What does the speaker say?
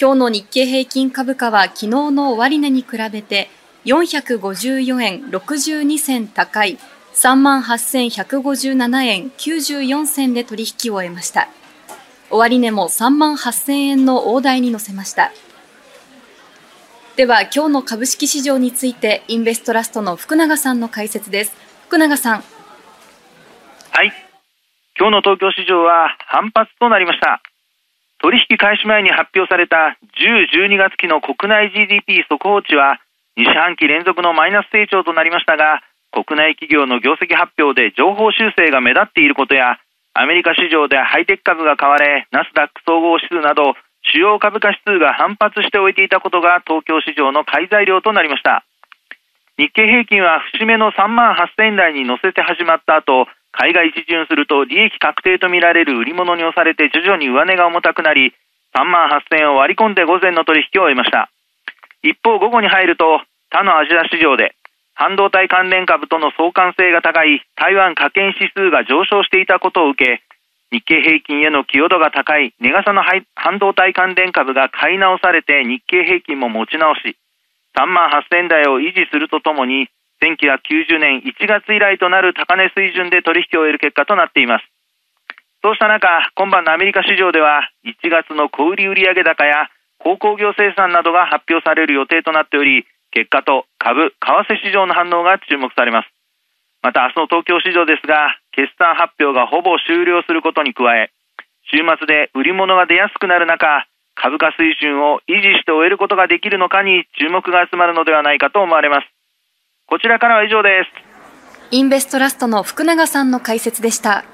今日の日経平均株価は昨日の終値に比べて454円62銭高い38,157円94銭で取引を終えました。終値も3万8000円の大台に乗せました。では今日の株式市場についてインベストラストの福永さんの解説です。福永さん。はい。今日の東京市場は反発となりました。取引開始前に発表された10、12月期の国内 GDP 速報値は2四半期連続のマイナス成長となりましたが、国内企業の業績発表で情報修正が目立っていることや、アメリカ市場でハイテク株が買われ、ナスダック総合指数など主要株価指数が反発しておいていたことが東京市場の買い材料となりました。日経平均は節目の3万8000円台に乗せて始まった後海外一巡すると利益確定とみられる売り物に押されて徐々に上値が重たくなり3万8000円を割り込んで午前の取引を終えました。一方午後に入ると他のアジア市場で半導体関連株との相関性が高い台湾加権指数が上昇していたことを受け日経平均への寄与度が高い値傘の半導体関連株が買い直されて日経平均も持ち直し3万8000台を維持するとともに1990年1月以来となる高値水準で取引を終える結果となっています。そうした中今晩のアメリカ市場では1月の小売売上高や鉱工業生産などが発表される予定となっており結果と株為替市場の反応が注目されます。また明日の東京市場ですが決算発表がほぼ終了することに加え週末で売り物が出やすくなる中株価水準を維持して終えることができるのかに注目が集まるのではないかと思われます。こちらからは以上です。インベストラストの福永さんの解説でした。